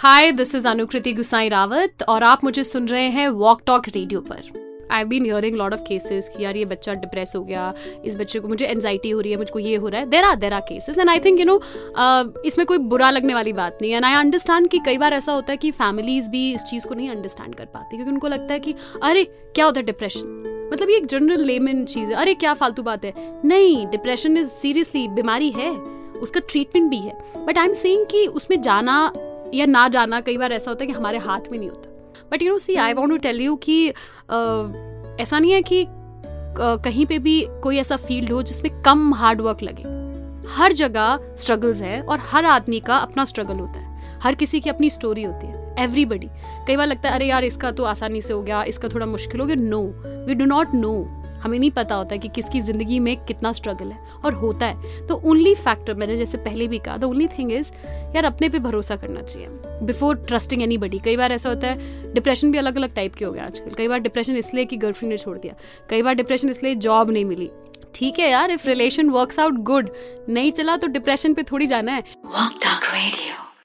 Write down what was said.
Hi this is Anukriti Gusain Rawat और आप मुझे सुन रहे हैं वॉक टॉक रेडियो पर। I been hearing lot of cases कि यार ये बच्चा डिप्रेस हो गया, इस बच्चे को मुझे एनजाइटी हो रही है, मुझको ये हो रहा है। There are there are cases and I think you know इसमें कोई बुरा लगने वाली बात नहीं एंड आई अंडरस्टैंड कि कई बार ऐसा होता है कि फैमिलीज़ भी इस चीज़ को नहीं अंडरस्टैंड कर पाती क्योंकि उनको लगता है कि, अरे, क्या होता है डिप्रेशन मतलब ये एक जनरल लेमन चीज़ है। अरे, क्या फालतू बात है? नहीं डिप्रेशन इज़ सीरियसली बीमारी है, उसका ट्रीटमेंट भी है। बट आई एम सेइंग कि उसमें जाना या ना जाना, कई बार ऐसा होता है कि हमारे हाथ में नहीं होता। But you know see I want to tell you कि ऐसा नहीं है कि कहीं पे भी कोई ऐसा फ़ील्ड हो जिसमें कम हार्ड वर्क लगे। हर जगह स्ट्रगल्स है और हर आदमी का अपना स्ट्रगल होता है। हर किसी की अपनी स्टोरी होती है। एवरीबडी कई बार लगता है, अरे यार, इसका तो आसानी से हो गया, इसका थोड़ा मुश्किल हो गया। No we do not know हमें नहीं पता होता कि किसकी ज़िंदगी में कितना स्ट्रगल है। और होता है। तो ओनली फैक्टर मैंने जैसे पहले भी कहा द ओनली थिंग इज़ यार अपने पे भरोसा करना चाहिए। बिफोर ट्रस्टिंग एनी बडी कई बार ऐसा होता है डिप्रेशन भी अलग अलग टाइप के हो गए आजकल। कई बार डिप्रेशन इसलिए कि गर्लफ्रेंड ने छोड़ दिया। कई बार डिप्रेशन इसलिए जॉब नहीं मिली। ठीक है यार if relation works out good नहीं चला तो डिप्रेशन पे थोड़ी जाना है।